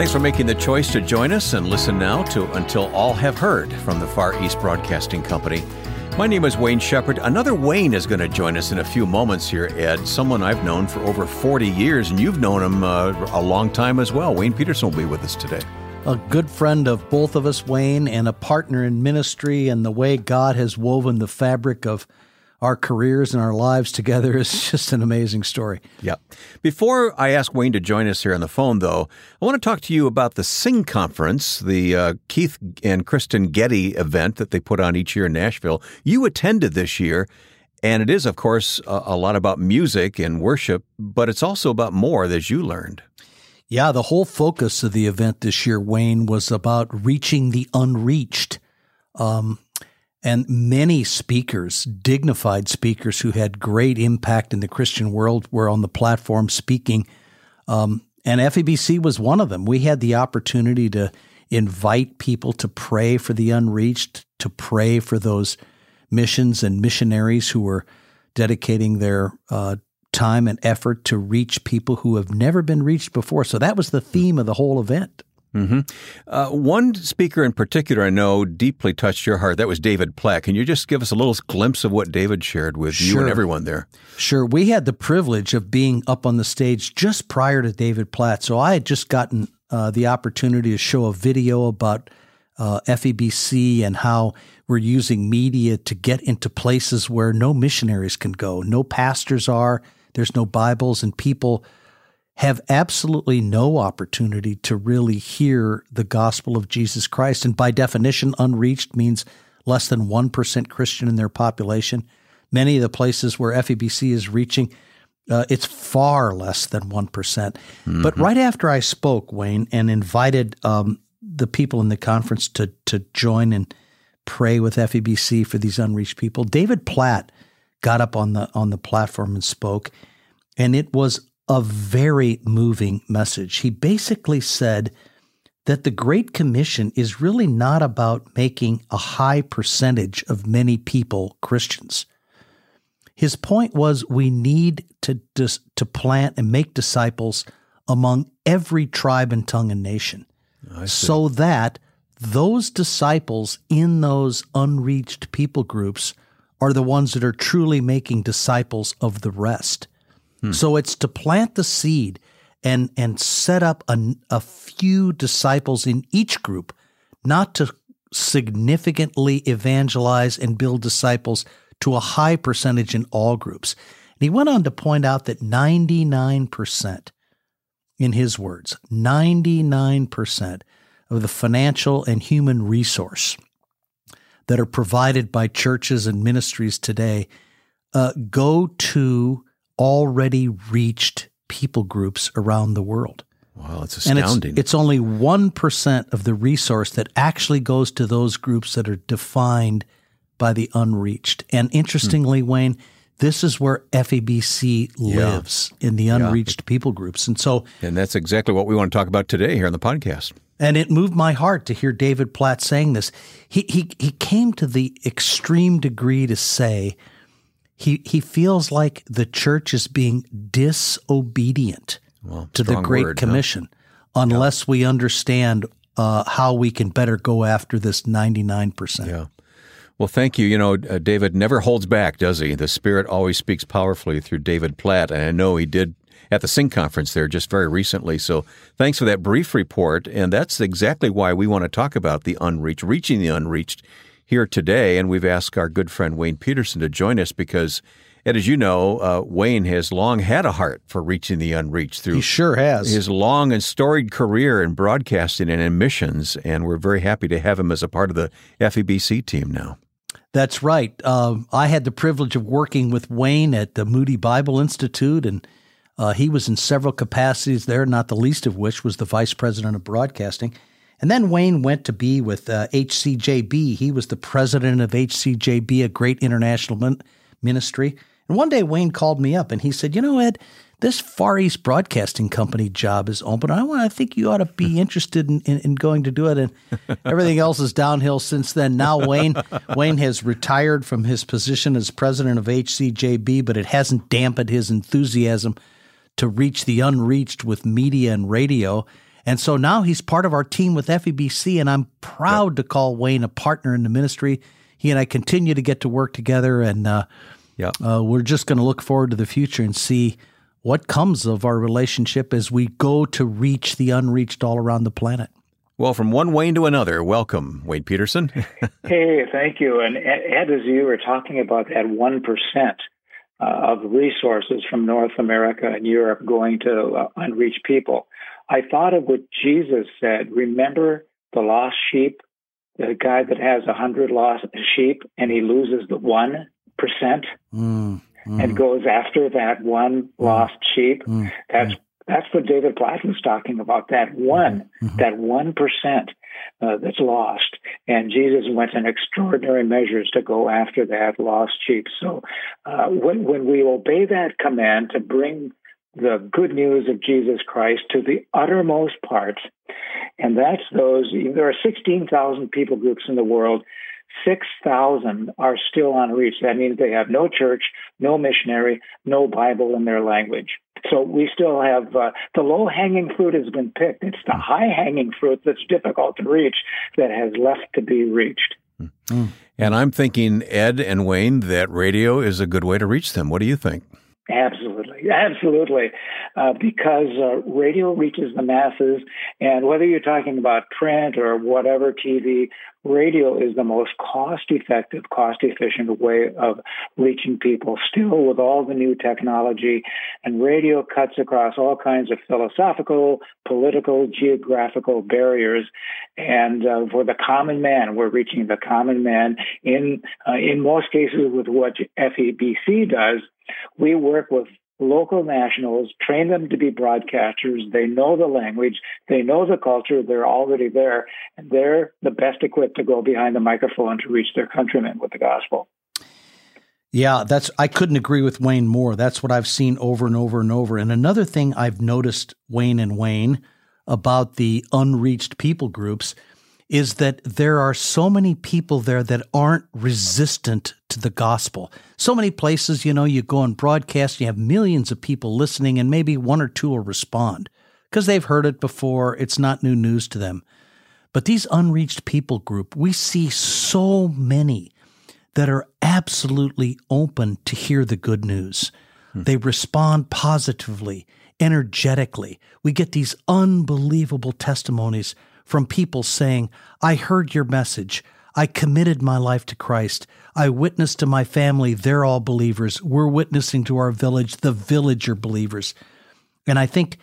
Thanks for making the choice to join us and listen now to Until All Have Heard from the Far East Broadcasting Company. My name is Wayne Shepherd. Another Wayne is going to join us in a few moments here, Ed. Someone I've known for over 40 years, and you've known him uh, a long time as well. Wayne Peterson will be with us today. A good friend of both of us, Wayne, and a partner in ministry, and the way God has woven the fabric of our careers and our lives together is just an amazing story. Yeah. Before I ask Wayne to join us here on the phone, though, I want to talk to you about the Sing Conference, the uh, Keith and Kristyn Getty event that they put on each year in Nashville. You attended this year. And it is, of course, a, a lot about music and worship, but it's also about more, as you learned. Yeah, the whole focus of the event this year, Wayne, was about reaching the unreached. Um, and many speakers, dignified speakers who had great impact in the Christian world, were on the platform speaking. Um, and FEBC was one of them. We had the opportunity to invite people to pray for the unreached, to pray for those missions and missionaries who were dedicating their uh, time and effort to reach people who have never been reached before. So that was the theme of the whole event. Mm-hmm. Uh, one speaker in particular I know deeply touched your heart. That was David Platt. Can you just give us a little glimpse of what David shared with sure. you and everyone there? Sure. We had the privilege of being up on the stage just prior to David Platt. So I had just gotten uh, the opportunity to show a video about uh, FEBC and how we're using media to get into places where no missionaries can go, no pastors are, there's no Bibles, and people – have absolutely no opportunity to really hear the gospel of Jesus Christ. And by definition, unreached means less than 1% Christian in their population. Many of the places where FEBC is reaching, uh, it's far less than 1%. mm hmm But right after I spoke, Wayne, and invited um, the people in the conference to, to join and pray with FEBC for these unreached people, David Platt got up on the on the platform and spoke. And it was a very moving message. He basically said that the Great Commission is really not about making a high percentage of many people Christians. His point was we need to, to plant and make disciples among every tribe and tongue and nation so that those disciples in those unreached people groups are the ones that are truly making disciples of the rest. Hmm. So it's to plant the seed and and set up a, a few disciples in each group, not to significantly evangelize and build disciples to a high percentage in all groups. And he went on to point out that 99%, in his words, 99% of the financial and human resource that are provided by churches and ministries today uh, go to already reached people groups around the world. Wow, it's astounding. And it's, it's only 1% of the resource that actually goes to those groups that are defined by the unreached. And interestingly, hmm. Wayne, this is where FEBC lives yeah. in the unreached yeah. people groups. And so And that's exactly what we want to talk about today here on the podcast. And it moved my heart to hear David Platt saying this. He he he came to the extreme degree to say he he feels like the church is being disobedient well, to the Great word, Commission huh? unless yeah. we understand uh, how we can better go after this 99%. Yeah. Well, thank you. You know, uh, David never holds back, does he? The Spirit always speaks powerfully through David Platt, and I know he did at the Sing conference there just very recently. So thanks for that brief report. And that's exactly why we want to talk about the unreached, reaching the unreached here today, and we've asked our good friend Wayne Peterson to join us because, and as you know, uh, Wayne has long had a heart for reaching the unreached through he sure has his long and storied career in broadcasting and in missions, and we're very happy to have him as a part of the FEBC team now. That's right. Uh, I had the privilege of working with Wayne at the Moody Bible Institute, and uh, he was in several capacities there, not the least of which was the vice president of broadcasting. And then Wayne went to be with uh, HCJB. He was the president of HCJB, a great international min- ministry. And one day Wayne called me up and he said, "You know, Ed, this Far East Broadcasting Company job is open. I want. I think you ought to be interested in, in, in, going to do it." And everything else is downhill since then. Now Wayne Wayne has retired from his position as president of HCJB, but it hasn't dampened his enthusiasm to reach the unreached with media and radio. And so now he's part of our team with FEBC, and I'm proud yep. to call Wayne a partner in the ministry. He and I continue to get to work together, and uh, yeah, uh, we're just going to look forward to the future and see what comes of our relationship as we go to reach the unreached all around the planet. Well, from one Wayne to another, welcome, Wayne Peterson. hey, thank you. And Ed, as you were talking about that 1% uh, of resources from North America and Europe going to uh, unreached people, I thought of what Jesus said. Remember the lost sheep, the guy that has a hundred lost sheep and he loses the one percent mm, mm. and goes after that one mm. lost sheep. Mm, that's that's what David Platt was talking about. That one, mm-hmm. that one percent uh, that's lost, and Jesus went in extraordinary measures to go after that lost sheep. So uh, when when we obey that command to bring the good news of Jesus Christ to the uttermost parts. And that's those, there are 16,000 people groups in the world. 6,000 are still unreached. That means they have no church, no missionary, no Bible in their language. So we still have uh, the low hanging fruit has been picked. It's the high hanging fruit that's difficult to reach that has left to be reached. Mm. And I'm thinking, Ed and Wayne, that radio is a good way to reach them. What do you think? Absolutely, absolutely, uh, because uh, radio reaches the masses, and whether you're talking about print or whatever TV, radio is the most cost-effective, cost-efficient way of reaching people. Still, with all the new technology, and radio cuts across all kinds of philosophical, political, geographical barriers, and uh, for the common man, we're reaching the common man in uh, in most cases with what FEBC does we work with local nationals, train them to be broadcasters. They know the language, they know the culture, they're already there, and they're the best equipped to go behind the microphone to reach their countrymen with the gospel. Yeah, that's I couldn't agree with Wayne more. That's what I've seen over and over and over. And another thing I've noticed Wayne and Wayne about the unreached people groups is that there are so many people there that aren't resistant to the gospel. So many places, you know, you go and broadcast, you have millions of people listening, and maybe one or two will respond because they've heard it before. It's not new news to them. But these unreached people group, we see so many that are absolutely open to hear the good news. Hmm. They respond positively, energetically. We get these unbelievable testimonies from people saying, I heard your message. I committed my life to Christ. I witnessed to my family. They're all believers. We're witnessing to our village. The village are believers. And I think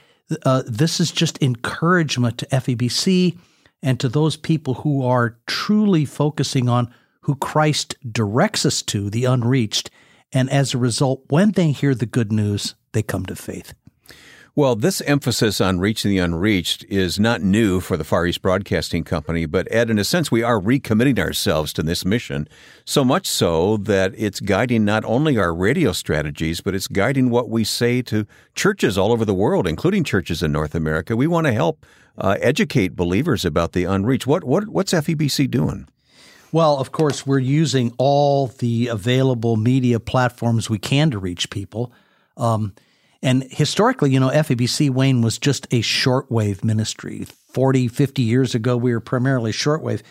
uh, this is just encouragement to FEBC and to those people who are truly focusing on who Christ directs us to, the unreached. And as a result, when they hear the good news, they come to faith. Well, this emphasis on reaching the unreached is not new for the Far East Broadcasting Company, but Ed, in a sense, we are recommitting ourselves to this mission, so much so that it's guiding not only our radio strategies, but it's guiding what we say to churches all over the world, including churches in North America. We want to help uh, educate believers about the unreached. What, what, what's FEBC doing? Well, of course, we're using all the available media platforms we can to reach people. Um, and historically, you know, FEBC Wayne was just a shortwave ministry. 40, 50 years ago, we were primarily shortwave.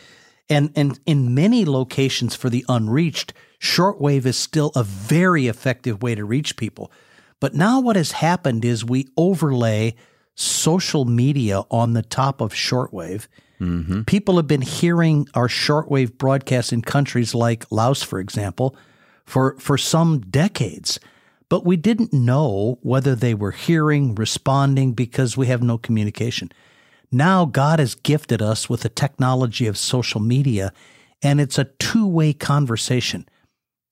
And, and in many locations for the unreached, shortwave is still a very effective way to reach people. But now what has happened is we overlay social media on the top of shortwave. Mm-hmm. People have been hearing our shortwave broadcasts in countries like Laos, for example, for, for some decades but we didn't know whether they were hearing, responding, because we have no communication. Now God has gifted us with the technology of social media, and it's a two way conversation.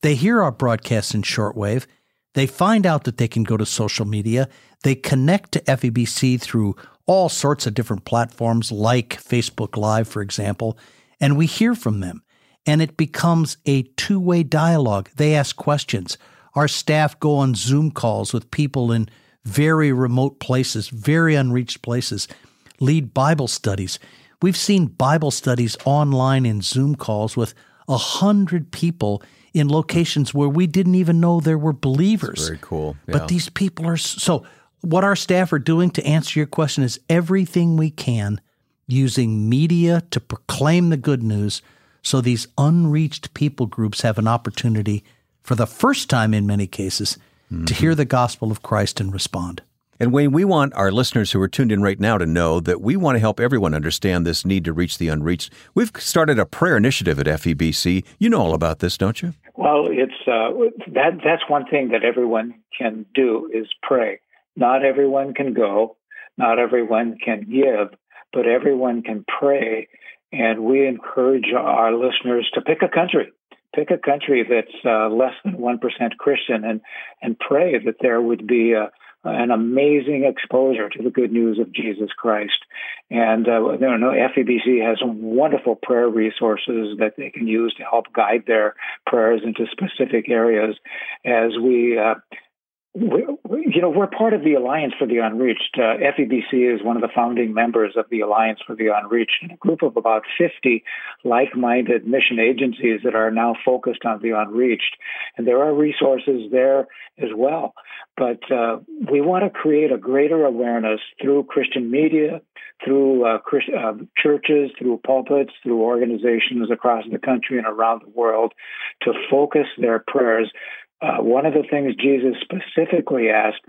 They hear our broadcasts in shortwave, they find out that they can go to social media, they connect to FEBC through all sorts of different platforms like Facebook Live, for example, and we hear from them. And it becomes a two way dialogue. They ask questions. Our staff go on Zoom calls with people in very remote places, very unreached places, lead Bible studies. We've seen Bible studies online in Zoom calls with a hundred people in locations where we didn't even know there were believers. That's very cool. Yeah. But these people are so what our staff are doing to answer your question is everything we can using media to proclaim the good news so these unreached people groups have an opportunity for the first time in many cases mm-hmm. to hear the gospel of Christ and respond. And Wayne, we want our listeners who are tuned in right now to know that we want to help everyone understand this need to reach the unreached. We've started a prayer initiative at FEBC. You know all about this, don't you? Well, it's uh, that that's one thing that everyone can do is pray. Not everyone can go, not everyone can give, but everyone can pray. And we encourage our listeners to pick a country pick a country that's uh, less than 1% Christian and, and pray that there would be a, an amazing exposure to the good news of Jesus Christ. And uh, you know, FEBC has some wonderful prayer resources that they can use to help guide their prayers into specific areas as we uh, we, you know, we're part of the Alliance for the Unreached. Uh, FEBC is one of the founding members of the Alliance for the Unreached, and a group of about 50 like minded mission agencies that are now focused on the unreached. And there are resources there as well. But uh, we want to create a greater awareness through Christian media, through uh, Christ, uh, churches, through pulpits, through organizations across the country and around the world to focus their prayers uh, one of the things Jesus specifically asked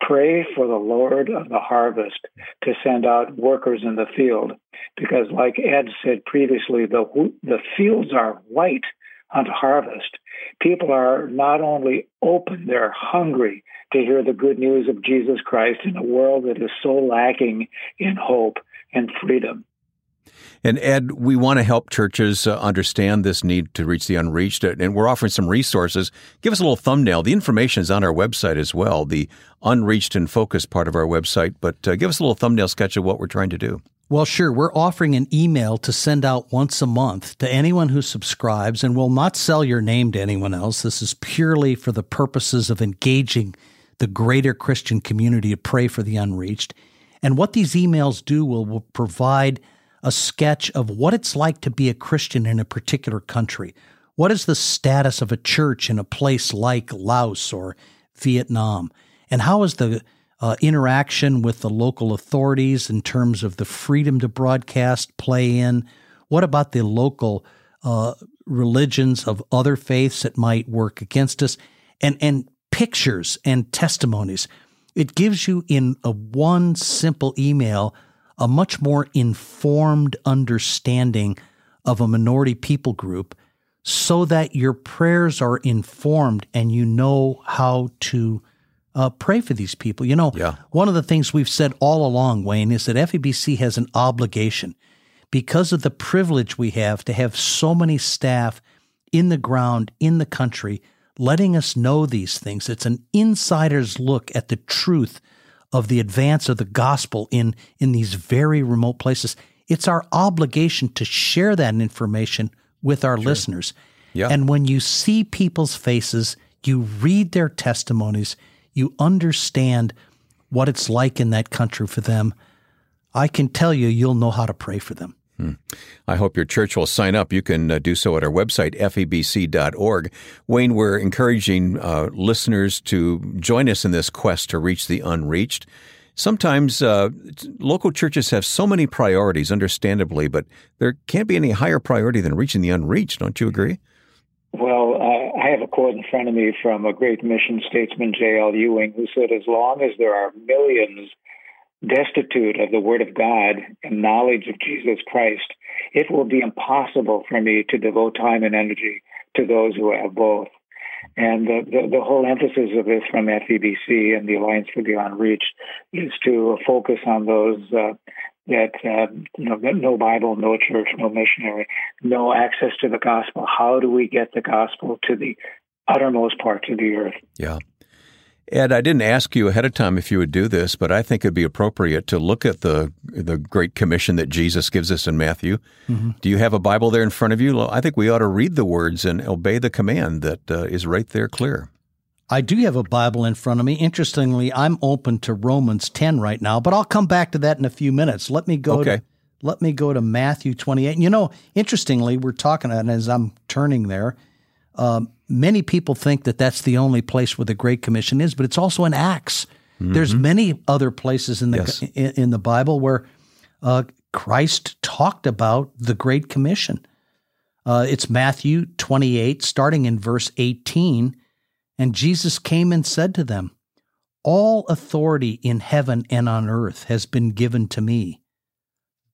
pray for the Lord of the harvest to send out workers in the field. Because, like Ed said previously, the, the fields are white on harvest. People are not only open, they're hungry to hear the good news of Jesus Christ in a world that is so lacking in hope and freedom. And Ed, we want to help churches uh, understand this need to reach the unreached, uh, and we're offering some resources. Give us a little thumbnail. The information is on our website as well, the unreached and focused part of our website. But uh, give us a little thumbnail sketch of what we're trying to do. Well, sure. We're offering an email to send out once a month to anyone who subscribes, and we'll not sell your name to anyone else. This is purely for the purposes of engaging the greater Christian community to pray for the unreached. And what these emails do will, will provide a sketch of what it's like to be a Christian in a particular country. What is the status of a church in a place like Laos or Vietnam? And how is the uh, interaction with the local authorities in terms of the freedom to broadcast play in? What about the local uh, religions of other faiths that might work against us? And, and pictures and testimonies. It gives you in a one simple email a much more informed understanding of a minority people group so that your prayers are informed and you know how to uh, pray for these people. You know, yeah. one of the things we've said all along, Wayne, is that FEBC has an obligation because of the privilege we have to have so many staff in the ground, in the country, letting us know these things. It's an insider's look at the truth of the advance of the gospel in, in these very remote places. It's our obligation to share that information with our sure. listeners. Yeah. And when you see people's faces, you read their testimonies, you understand what it's like in that country for them. I can tell you, you'll know how to pray for them. Hmm. I hope your church will sign up. You can uh, do so at our website, febc.org. Wayne, we're encouraging uh, listeners to join us in this quest to reach the unreached. Sometimes uh, local churches have so many priorities, understandably, but there can't be any higher priority than reaching the unreached. Don't you agree? Well, uh, I have a quote in front of me from a great mission statesman, J.L. Ewing, who said, As long as there are millions destitute of the Word of God and knowledge of Jesus Christ, it will be impossible for me to devote time and energy to those who have both. And the, the, the, whole emphasis of this from FEBC and the Alliance for the Unreached is to focus on those uh, that uh, no Bible, no church, no missionary, no access to the gospel. How do we get the gospel to the uttermost parts of the earth? Yeah. Ed, I didn't ask you ahead of time if you would do this, but I think it'd be appropriate to look at the the Great Commission that Jesus gives us in Matthew. Mm-hmm. Do you have a Bible there in front of you? I think we ought to read the words and obey the command that uh, is right there clear. I do have a Bible in front of me. Interestingly, I'm open to Romans 10 right now, but I'll come back to that in a few minutes. Let me go okay. to let me go to Matthew 28. And you know, interestingly, we're talking and as I'm turning there, um, many people think that that's the only place where the Great Commission is, but it's also in Acts. Mm-hmm. There's many other places in the yes. in, in, the Bible where uh, Christ talked about the Great Commission. Uh, it's Matthew 28, starting in verse 18. And Jesus came and said to them, All authority in heaven and on earth has been given to me.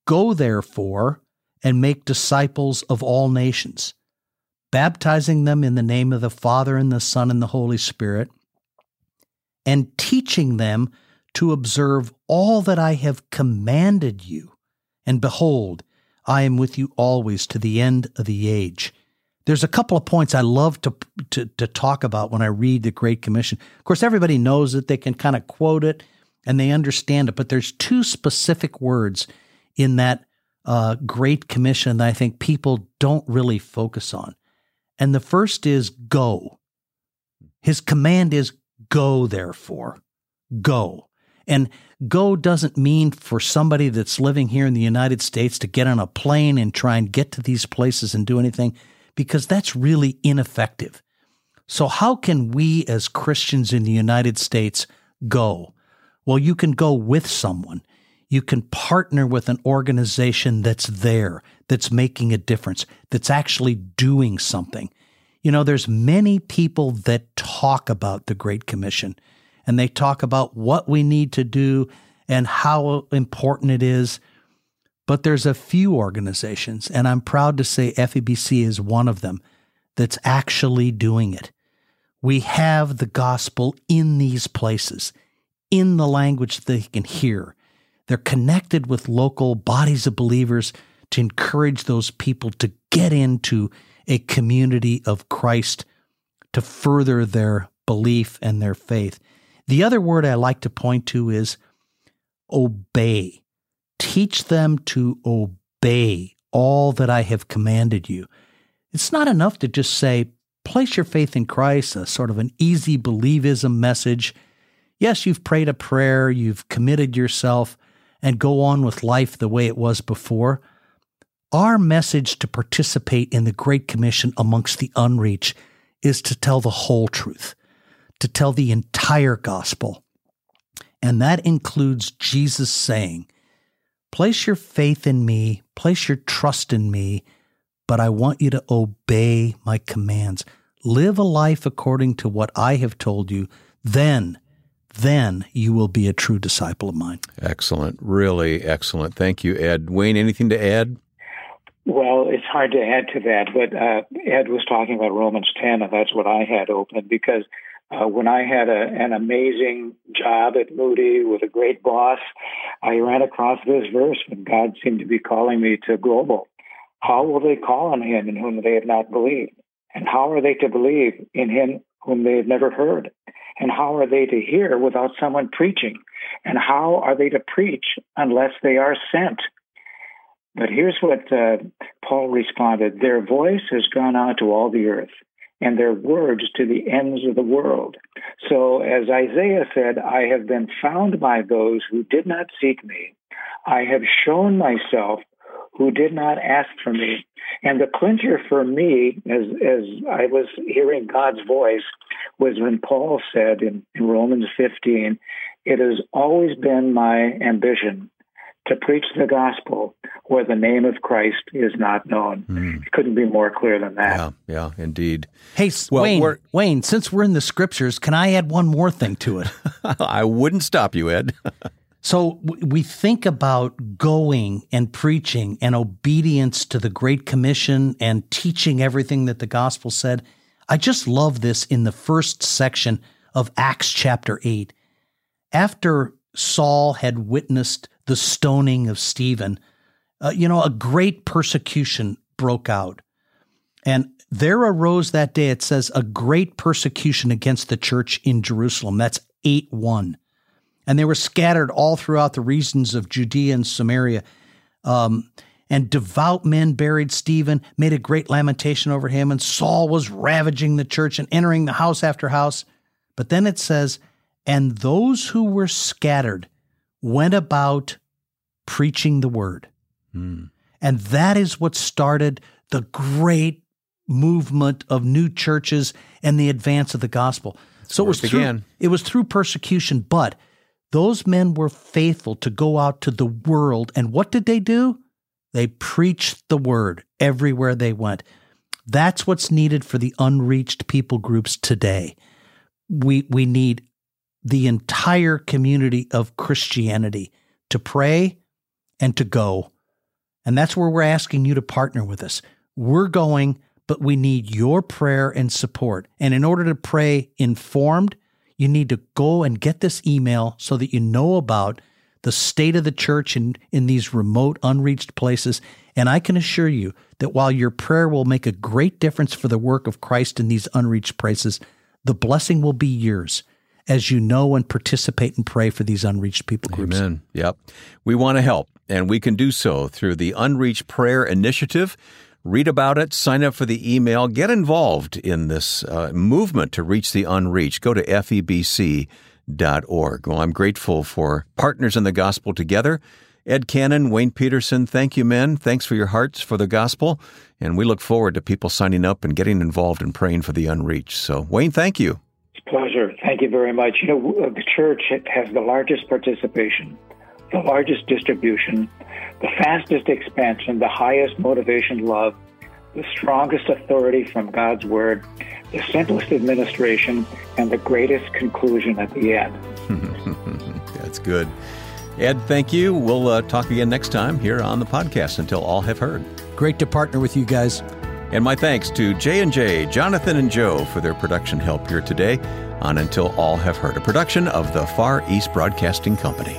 Go therefore and make disciples of all nations, baptizing them in the name of the Father and the Son and the Holy Spirit, and teaching them to observe all that I have commanded you. And behold, I am with you always to the end of the age. There's a couple of points I love to, to, to talk about when I read the Great Commission. Of course, everybody knows it, they can kind of quote it and they understand it, but there's two specific words in that uh, Great Commission that I think people don't really focus on. And the first is go. His command is go, therefore. Go. And go doesn't mean for somebody that's living here in the United States to get on a plane and try and get to these places and do anything, because that's really ineffective. So, how can we as Christians in the United States go? Well, you can go with someone you can partner with an organization that's there, that's making a difference, that's actually doing something. You know, there's many people that talk about the Great Commission and they talk about what we need to do and how important it is. But there's a few organizations, and I'm proud to say FEBC is one of them, that's actually doing it. We have the gospel in these places, in the language they can hear, they're connected with local bodies of believers to encourage those people to get into a community of Christ to further their belief and their faith. The other word I like to point to is obey. Teach them to obey all that I have commanded you. It's not enough to just say, place your faith in Christ, a sort of an easy believism message. Yes, you've prayed a prayer, you've committed yourself, and go on with life the way it was before. Our message to participate in the Great Commission amongst the unreached is to tell the whole truth, to tell the entire gospel. And that includes Jesus saying, Place your faith in me, place your trust in me, but I want you to obey my commands. Live a life according to what I have told you. Then then you will be a true disciple of mine. Excellent. Really excellent. Thank you, Ed. Wayne, anything to add? Well, it's hard to add to that, but uh, Ed was talking about Romans 10, and that's what I had open because uh, when I had a, an amazing job at Moody with a great boss, I ran across this verse when God seemed to be calling me to global. How will they call on him in whom they have not believed? And how are they to believe in him whom they have never heard? And how are they to hear without someone preaching? And how are they to preach unless they are sent? But here's what uh, Paul responded Their voice has gone out to all the earth, and their words to the ends of the world. So, as Isaiah said, I have been found by those who did not seek me. I have shown myself who did not ask for me. And the clincher for me, as, as I was hearing God's voice, was when Paul said in, in Romans 15, It has always been my ambition to preach the gospel where the name of Christ is not known. Mm. It couldn't be more clear than that. Yeah, yeah, indeed. Hey, well, Wayne, Wayne, since we're in the scriptures, can I add one more thing to it? I wouldn't stop you, Ed. So we think about going and preaching and obedience to the Great Commission and teaching everything that the gospel said. I just love this in the first section of Acts chapter 8. After Saul had witnessed the stoning of Stephen, uh, you know, a great persecution broke out. And there arose that day, it says, a great persecution against the church in Jerusalem. That's 8 1 and they were scattered all throughout the regions of Judea and Samaria. Um, and devout men buried Stephen, made a great lamentation over him, and Saul was ravaging the church and entering the house after house. But then it says, and those who were scattered went about preaching the word. Mm. And that is what started the great movement of new churches and the advance of the gospel. So it was through, it was through persecution, but Those men were faithful to go out to the world. And what did they do? They preached the word everywhere they went. That's what's needed for the unreached people groups today. We, we need the entire community of Christianity to pray and to go. And that's where we're asking you to partner with us. We're going, but we need your prayer and support. And in order to pray informed, you need to go and get this email so that you know about the state of the church in, in these remote, unreached places. And I can assure you that while your prayer will make a great difference for the work of Christ in these unreached places, the blessing will be yours as you know and participate and pray for these unreached people groups. Amen. Yep. We want to help, and we can do so through the Unreached Prayer Initiative. Read about it, sign up for the email, get involved in this uh, movement to reach the unreached. Go to febc.org. Well, I'm grateful for Partners in the Gospel Together. Ed Cannon, Wayne Peterson, thank you, men. Thanks for your hearts for the gospel. And we look forward to people signing up and getting involved and praying for the unreached. So, Wayne, thank you. It's a pleasure. Thank you very much. You know, uh, the church has the largest participation, the largest distribution, the fastest expansion, the highest motivation love, the strongest authority from God's Word, the simplest administration, and the greatest conclusion at the end. That's good. Ed, thank you. We'll uh, talk again next time here on the podcast until all have heard. Great to partner with you guys. And my thanks to J&J, Jonathan and Joe for their production help here today on Until All Have Heard, a production of the Far East Broadcasting Company.